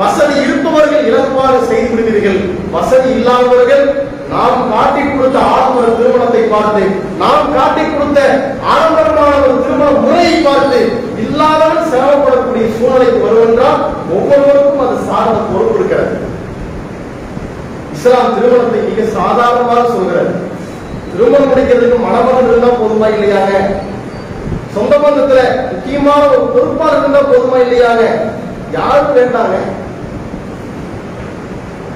வசதி இருப்பவர்கள் இலகுவாக செய்து விடுவீர்கள். வசதி இல்லாதவர்கள் நாம் காட்டி கொடுத்த ஆடம்பர திருமணத்தை பார்த்து நாம் காட்டி கொடுத்த ஆடம்பரமான ஒரு திருமண முறையை பார்த்து இல்லாதவன் சிரமப்படக்கூடிய சூழ்நிலைக்கு வருவென்றால் ஒவ்வொருவருக்கும் அது சார்ந்த பொறுப்பு இருக்கிறது. இஸ்லாம் திருமணத்தை மிக சாதாரணமாக சொல்கிறது. திருமணம் முடிக்கிறதுக்கு மனமரம் இருந்தா போதுமா இல்லையாங்க? சொந்த பந்தத்துல முக்கியமான ஒரு பொறுப்பா இருந்தா போதுமா இல்லையாங்க? யாரும் வேண்டாங்க.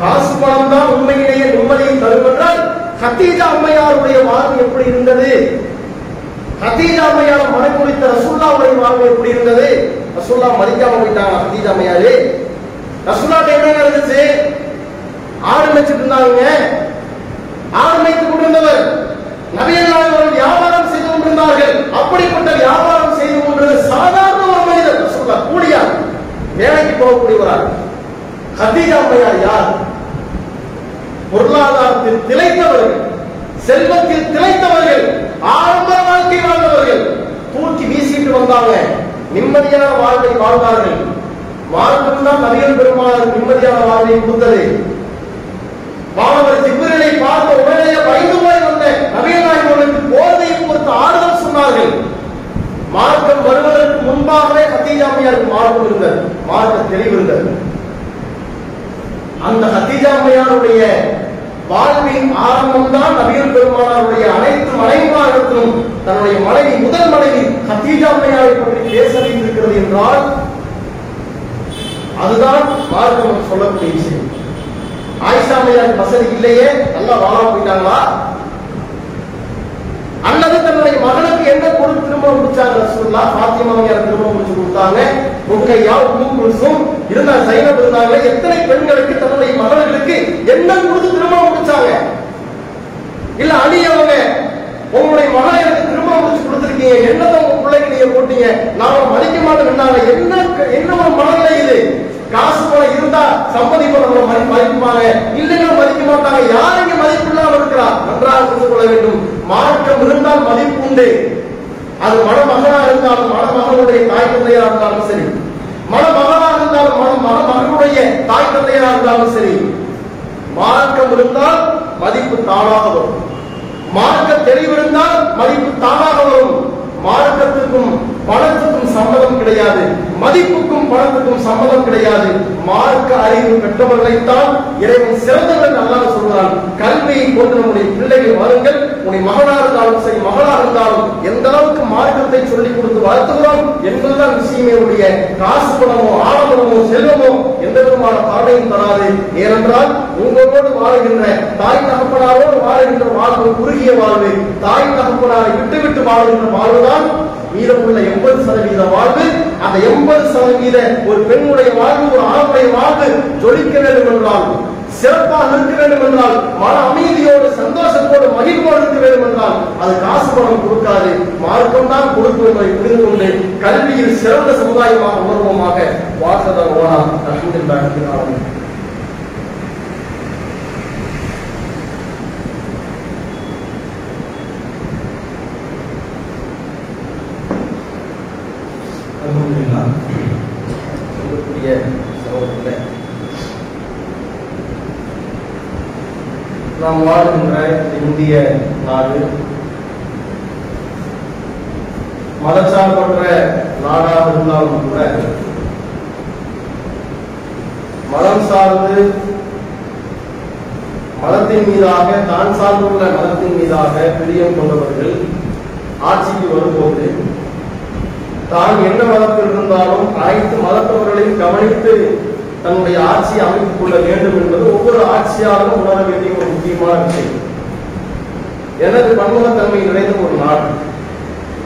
காசு பணம் தான் உண்மையிலேயே நிம்மதியை தரும் என்றால் ஹத்தீஜா அம்மையாருடைய வாழ்வு எப்படி இருந்தது? ஹத்தீஜா அம்மையார் மனம் குறித்த ரசூல்லாவுடைய வாழ்வு எப்படி இருந்தது? ரசூல்லா மதிக்காம போயிட்டாங்க ஹத்தீஜா அம்மையாரு? ரசூல்லாட்ட என்ன நடந்துச்சு? ஆடு மேய்ச்சிட்டு இருந்தாங்க ஆடு கொண்டிருந்தவர் நபியல் வியாபாரம் செய்து கொண்டிருந்தார்கள். அப்படிப்பட்ட வியாபாரம் செய்து கொண்டிருந்த சாதாரண ஒரு மனிதர் சொல்ல கூடியார் வேலைக்கு போகக்கூடியவரார். ஹதீஜா அம்மையார் யார்? பொருளாதாரத்தில் திளைத்தவர்கள் செல்வத்தில் திளைத்தவர்கள் ஆரம்ப வாழ்க்கை வாழ்ந்தவர்கள் தூக்கி வீசிட்டு வந்தாங்க. நிம்மதியான வாழ்வை வாழ்ந்தார்கள். மார்க்கம் தான் பெருமாள் நிம்மதியான வாழ்வை கொடுத்தது. மாணவர் ஜிப்ரிலை பார்த்த உடனே பயந்து போய் வந்த நவீனாய்களுக்கு போதையை கொடுத்து ஆறுதல் சொன்னார்கள். மார்க்கம் வருவதற்கு முன்பாகவே ஹத்தீஜாமையாருக்கு மார்க்கம் இருந்தது. மார்க்க தெளிவு இருந்தது அந்த ஹத்தீஜாமையாருடைய வாழ்வின் ஆரம்பம் தான் நபிகள் பெருமானாருடைய அனைத்து மனைவிமார்களும் தன்னுடைய மனைவி முதல் மனைவி ஹத்தீஜாமையாரை பற்றி பேச வைத்திருக்கிறது என்றால் அதுதான் மார்க்கம் சொல்லக்கூடிய விஷயம். ஆயிஷா வசதி இல்லையே? நல்லா வாழ போயிட்டாங்களா? அல்லது தன்னுடைய மகனுக்கு என்ன பொருள் திருமணம் முடிச்சாங்க ரசூல்லா பாத்திமா திரும்ப திருமணம் முடிச்சு கொடுத்தாங்க. முக்கையா உம்மு இருந்தா சைனப் இருந்தாங்க எத்தனை பெண்களுக்கு தன்னுடைய மகன்களுக்கு என்ன கொடுத்து திருமணம் முடிச்சாங்க? இல்ல அலி அவங்க உங்களுடைய மகனை எனக்கு திருமணம் முடிச்சு கொடுத்துருக்கீங்க. என்னதான் உங்க பிள்ளைக்கு நீங்க போட்டீங்க? நாம மதிக்க மாட்டோம்னாங்க என்ன என்ன ஒரு மனநிலை இது? காசு போல இருந்தா சம்மதிப்பவர்களை மதி மதிப்பாங்க இல்லைன்னா மதிக்க மாட்டாங்க. யார் இங்க மதிப்பு இல்லாம இருக்கிறா? நன்றாக புரிந்து கொள்ள வேண்டும். மார்க்கம் இருந்தால் மதிப்பு உண்டு. அது மணமகனா இருந்தாலும் மணமகனுடைய தாய் தந்தையா இருந்தாலும் சரி. மணமகனா இருந்தாலும் மண மணமகனுடைய தாய் தந்தையா இருந்தாலும் சரி. மார்க்கம் இருந்தால் மதிப்பு தானாக வரும். மார்க்க தெளிவு இருந்தால் மதிப்பு தானாக வரும். மார்க்கத்துக்கும் பணத்துக்கும் சம்மதம் கிடையாது. மதிப்புக்கும் பணத்துக்கும் சம்மதம் கிடையாது. மார்க்க அறிவு பெற்றவர்களைத்தான் இறைவன் சிறந்தவர்கள் நல்லா சொல்கிறான் கல்வியை கொண்டு நம்முடைய பிள்ளைகள் வருங்கள். உன்னை மகனா இருந்தாலும் சரி மகளா இருந்தாலும் எந்த அளவுக்கு மார்க்கத்தை சொல்லிக் கொடுத்து வளர்த்துகிறோம் என்பதுதான் விஷயமே உடைய காசு பணமோ ஆடம்பரமோ செல்வமோ எந்த விதமான பார்வையும் தராது. ஏனென்றால் உங்களோடு வாழ்கின்ற தாய் தகப்பனாரோடு வாழ்கின்ற வாழ்வு குறுகிய வாழ்வு. தாய் தகப்பனாரை விட்டு விட்டு வாழ்வுதான் மீதமுள்ள எண்பது சதவீத வாழ்வு அந்த எண்பது சதவீத ஒரு பெண்ணுடைய வாழ்வு ஒரு ஆணுடைய வாழ்வு ஜொலிக்க வேண்டும் என்றால் சிறப்பாக இருக்க வேண்டும் என்றால் மன அமைதியோடு சந்தோஷத்தோடு மகிழ்வோடு இருக்க வேண்டும் என்றால் அது காசு பணம் கொடுக்காது. மார்க்கம் தான் கொடுக்கும் என்பதை புரிந்து கொண்டு கல்வியில் சிறந்த சமுதாயமாக உணர்வோமாக வாசதா ஓனா அல்ஹம்துலில்லாஹ் அல்ஹம்துலில்லாஹ் சொல்லக்கூடிய சகோதரர்களே நாம் வாழ்கின்ற இந்திய நாடு மதச்சார்பற்ற நாடாக இருந்தாலும் கூட மதம் சார்ந்து மதத்தின் மீதாக தான் சார்ந்துள்ள மதத்தின் மீதாக பிரியம் கொண்டவர்கள் ஆட்சிக்கு வரும்போது தான் என்ன மதத்தில் இருந்தாலும் அனைத்து மதத்தவர்களையும் கவனித்து தன்னுடைய ஆட்சியை அமைத்துக் கொள்ள வேண்டும் என்பது ஒவ்வொரு ஆட்சியாளரும் உணர வேண்டிய ஒரு முக்கியமான விஷயம். எனது பன்முகத்தன்மை நிறைந்த ஒரு நாடு.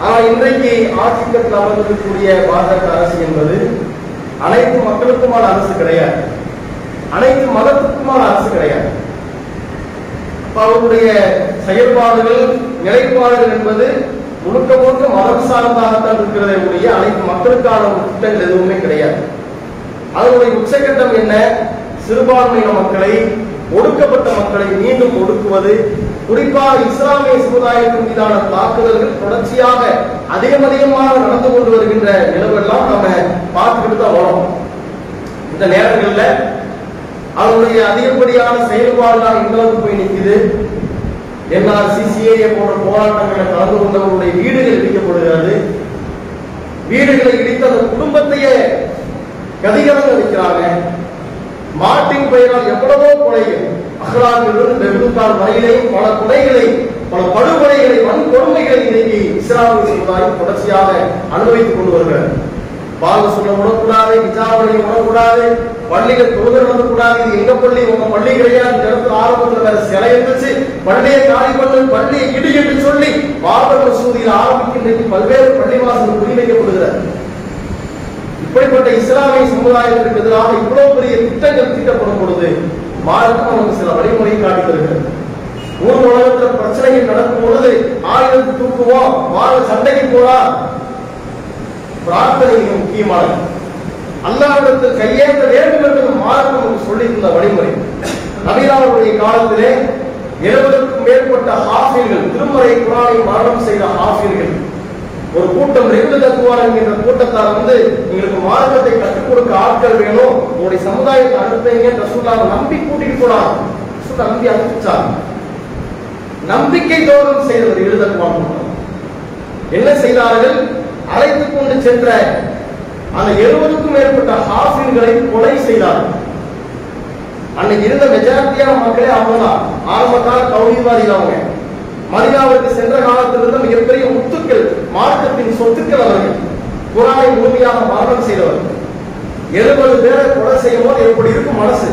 ஆனால் இன்றைக்கு ஆட்சி அமர்ந்திருக்கக்கூடிய பாஜக அரசு என்பது அனைத்து மக்களுக்குமான அரசு கிடையாது. அனைத்து மதத்துக்குமான அரசு கிடையாது. அவருடைய செயல்பாடுகள் நிலைப்பாடுகள் என்பது முழுக்க முழுக்க மதம் சார்ந்தாகத்தான் இருக்கிறதே ஒழிய அனைத்து மக்களுக்கான ஒரு திட்டங்கள் எதுவுமே கிடையாது. அதனுடைய உச்சகட்டம் என்ன? சிறுபான்மையின மக்களை ஒடுக்கப்பட்ட மக்களை மீண்டும் ஒடுக்குவது குறிப்பாக இஸ்லாமிய சமுதாயத்தின் மீதான தாக்குதல்கள் தொடர்ச்சியாக அதிகம் அதிகமாக நடந்து கொண்டு வருகின்ற நிலவெல்லாம் நம்ம பார்த்துக்கிட்டு தான் வரோம். இந்த நேரங்கள்ல அவருடைய அதிகப்படியான செயல்பாடுலாம் தான் போய் நிற்குது என்ஆர்சிசிஏ போன்ற போராட்டங்களில் கலந்து கொண்டவர்களுடைய வீடுகள் இடிக்கப்படுகிறது. வீடுகளை இடித்து அந்த குடும்பத்தையே கதிகலங்க வைக்கிறாங்க. மாட்டின் பெயரால் எவ்வளவோ கொலைகள் அகலாமிலிருந்து பெருந்தால் வரையிலேயும் பல கொலைகளை பல படுகொலைகளை வன்கொடுமைகளை இன்னைக்கு இஸ்லாமிய சமுதாயம் தொடர்ச்சியாக அனுபவித்துக் கொண்டு வருகிறது. பால் சொல்ல விடக்கூடாது விசாரணை விடக்கூடாது பள்ளியில தொழுகை நடத்தக்கூடாது இது எங்க பள்ளி? உங்க பள்ளி கிடையாது இந்த இடத்துல ஆரம்பத்துல வேற சிலை இருந்துச்சு. பள்ளியை காலி பண்ணு பள்ளியை இடி என்று சொல்லி பாபர் மசூதியில் ஆரம்பிக்கின்ற பல்வேறு பள்ளிவாசல் குறிவைக்கப்படுகிறது இப்படிப்பட்ட இஸ்லாமிய சமுதாயத்திற்கு எதிராக இவ்வளவு பெரிய திட்டங்கள் தீட்டப்படும் பொழுது மார்க்கம் நமக்கு சில வழிமுறையை காட்டி தருகிறது. ஊர் உலகத்துல பிரச்சனைகள் நடக்கும் பொழுது ஆயுதத்தை தூக்குவோம் வாழ சண்டைக்கு போலாம் பிரார்த்தனை மிக முக்கியமானது. அல்லாவிடத்தில் கையேற்ற வேண்டும் என்று மார்க்கம் நமக்கு வழிமுறை. நபிலாவுடைய காலத்திலே எழுபதற்கும் மேற்பட்ட ஹாஃபிர்கள் திருமறை குரானை மரணம் செய்த ஹாஃபிர்கள் ஒரு கூட்டம் ரெண்டு தத்துவார் என்கின்ற கூட்டத்தார் வந்து எங்களுக்கு மார்க்கத்தை கற்றுக் கொடுக்க ஆட்கள் வேணும். உங்களுடைய சமுதாயத்தை அனுப்புங்க ரசூல்லாவை நம்பி கூட்டிட்டு போனார் ரசூல்லா நம்பி அனுப்பிச்சார் நம்பிக்கை தோறும் செய்தவர் எழுதக்குவான் என்ன செய்தார்கள்? அழைத்து கொண்டு சென்ற அந்த எழுபதுக்கும் மேற்பட்ட ஹாஃபின்களை கொலை செய்தார். அன்னைக்கு இருந்த மெஜாரிட்டியான மக்களே அவங்கதான். ஆரம்ப கால கௌரிவாதிகள் அவங்க. மதினாவிற்கு சென்ற காலத்திலிருந்து மிகப்பெரிய முத்துக்கள் மார்க்கத்தின் சொத்துக்கள் அவர்கள். குரானை முழுமையாக மரணம் செய்தவர். எழுபது பேரை கொலை செய்யும் போது எப்படி இருக்கும் மனசு?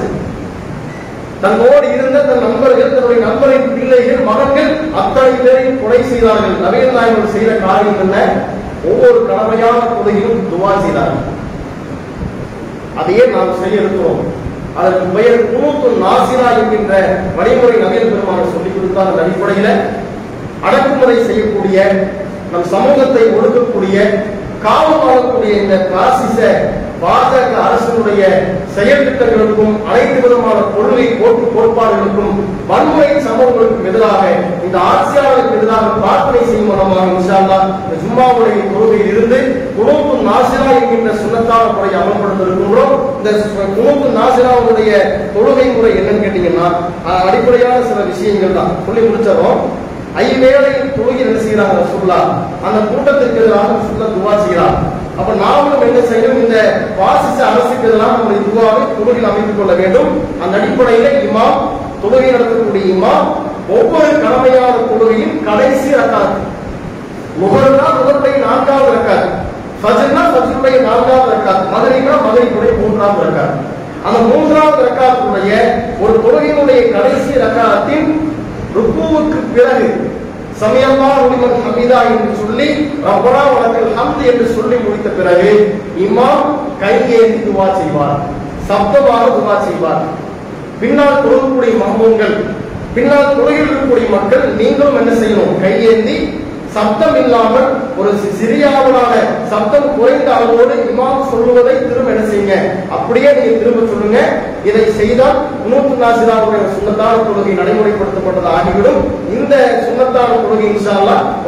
தன்னோடு இருந்த தன் நண்பர்கள் தன்னுடைய நண்பரின் பிள்ளைகள் மகன்கள் அத்தனை பேரையும் கொலை செய்தார்கள். நவீன நாயகர் செய்த காரியம் என்ன? ஒவ்வொரு கடமையான துறையிலும் துவா செய்தார் அதையே நாம் செய்ய இருக்கிறோம். அதற்கு பெயர் குனூத்து நாசிரா என்கின்ற வழிமுறை நவீன பெருமான சொல்லிக் கொடுத்தார் அந்த அடிப்படையில. அடக்குமுறை செய்யக்கூடிய நம் சமூகத்தை ஒடுக்கக்கூடிய காவல் வாழக்கூடிய இந்த பாசிச பாஜக அரசினுடைய செயல் திட்டங்களுக்கும் அனைத்து விதமான கொள்கை கோட்டு கோட்பாடுகளுக்கும் வன்முறை சம்பவங்களுக்கும் எதிராக இந்த ஆட்சியாளருக்கு எதிராக பிரார்த்தனை செய்யும் மூலமாக இன்ஷால்லா இந்த ஜும்மாவுடைய தொழுகையில் இருந்து குழுப்பு நாசிரா என்கின்ற சுண்ணத்தான முறையை அமல்படுத்திருக்கின்றோம் இந்த குழுப்பு நாசிராவுடைய தொழுகை முறை என்னன்னு கேட்டீங்கன்னா அடிப்படையான சில விஷயங்கள் தான். சொல்லி முடிச்சதும் ஐவேளை தொழுகை என்ன செய்யறாங்க ரசூல்லா அந்த கூட்டத்திற்கு எதிராக ரசூல்லா துவா செய்கிறார். அப்ப நாமளும் என்ன செய்யும் இந்த வாசிச்ச அரசுக்கு எதிராக நம்முடைய துவாவை தொழுகையில் அமைத்துக் கொள்ள வேண்டும். அந்த அடிப்படையில இமாம் தொழுகை நடத்தக்கூடிய இமாம் ஒவ்வொரு கடமையான தொழுகையும் கடைசி ரக்காது முகர்னா முகருடைய நான்காவது ரக்காது ஃபஜ்ர்னா ஃபஜ்ருடைய நான்காவது ரக்காது மதுரைனா மதுரைக்குடைய மூன்றாவது ரக்காது அந்த மூன்றாவது ரக்காத்துடைய ஒரு தொழுகையினுடைய கடைசி ரக்காத்தின் ருக்குவுக்கு பிறகு சமயமா உலிமன் ஹமீதா என்று சொல்லி ரப்பனா வலக்கல் ஹம்த் என்று சொல்லி முடித்த பிறகு இமாம் கையேந்தி துவா செய்வார் சப்தமாக துவா செய்வார். பின்னால் தொழக்கூடிய மகமூன்கள் பின்னால் தொழுகையில் இருக்கக்கூடிய மக்கள் நீங்களும் என்ன செய்யணும்? கையேந்தி சப்தம் இல்லாமல் ஒரு சிறிய அளவிலான சப்தம் குறைந்த அளவோடு இமாம் சொல்லுவதை திரும்ப என்ன செய்யுங்க? அப்படியே நீங்க திரும்ப சொல்லுங்க. இதை செய்தால் நூற்று நாசிராவுடைய சுண்ணத்தான தொழுகை நடைமுறைப்படுத்தப்பட்டது ஆகிவிடும். இந்த சுண்ணத்தான தொழுகை இன்ஷா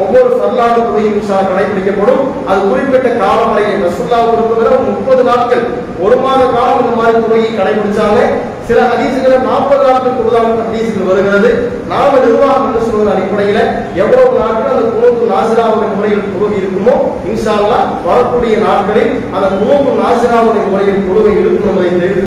ஒவ்வொரு சல்லான தொழுகை இன்ஷா கடைபிடிக்கப்படும். அது குறிப்பிட்ட காலமுறையை ரசுல்லா ரசூல்லா முப்பது நாட்கள். ஒரு மாத காலம் இந்த மாதிரி தொழுகை கடைபிடிச்சாங்க சில ஹதீசுகளை நாற்பது நாட்கள் தொழுதான ஹதீசுகள் வருகிறது. நாம நிர்வாகம் என்று சொல்வதன் அடிப்படையில எவ்வளவு நாட்கள் அந்த குழுக்கு நாசிராவுடைய முறையில் குழுவை இருக்குமோ இன்ஷா வரக்கூடிய நாட்களில் அந்த குழுக்கு நாசிராவுடைய முறையில் குழுவை இருக்கும் என்பதை தெரிவித்து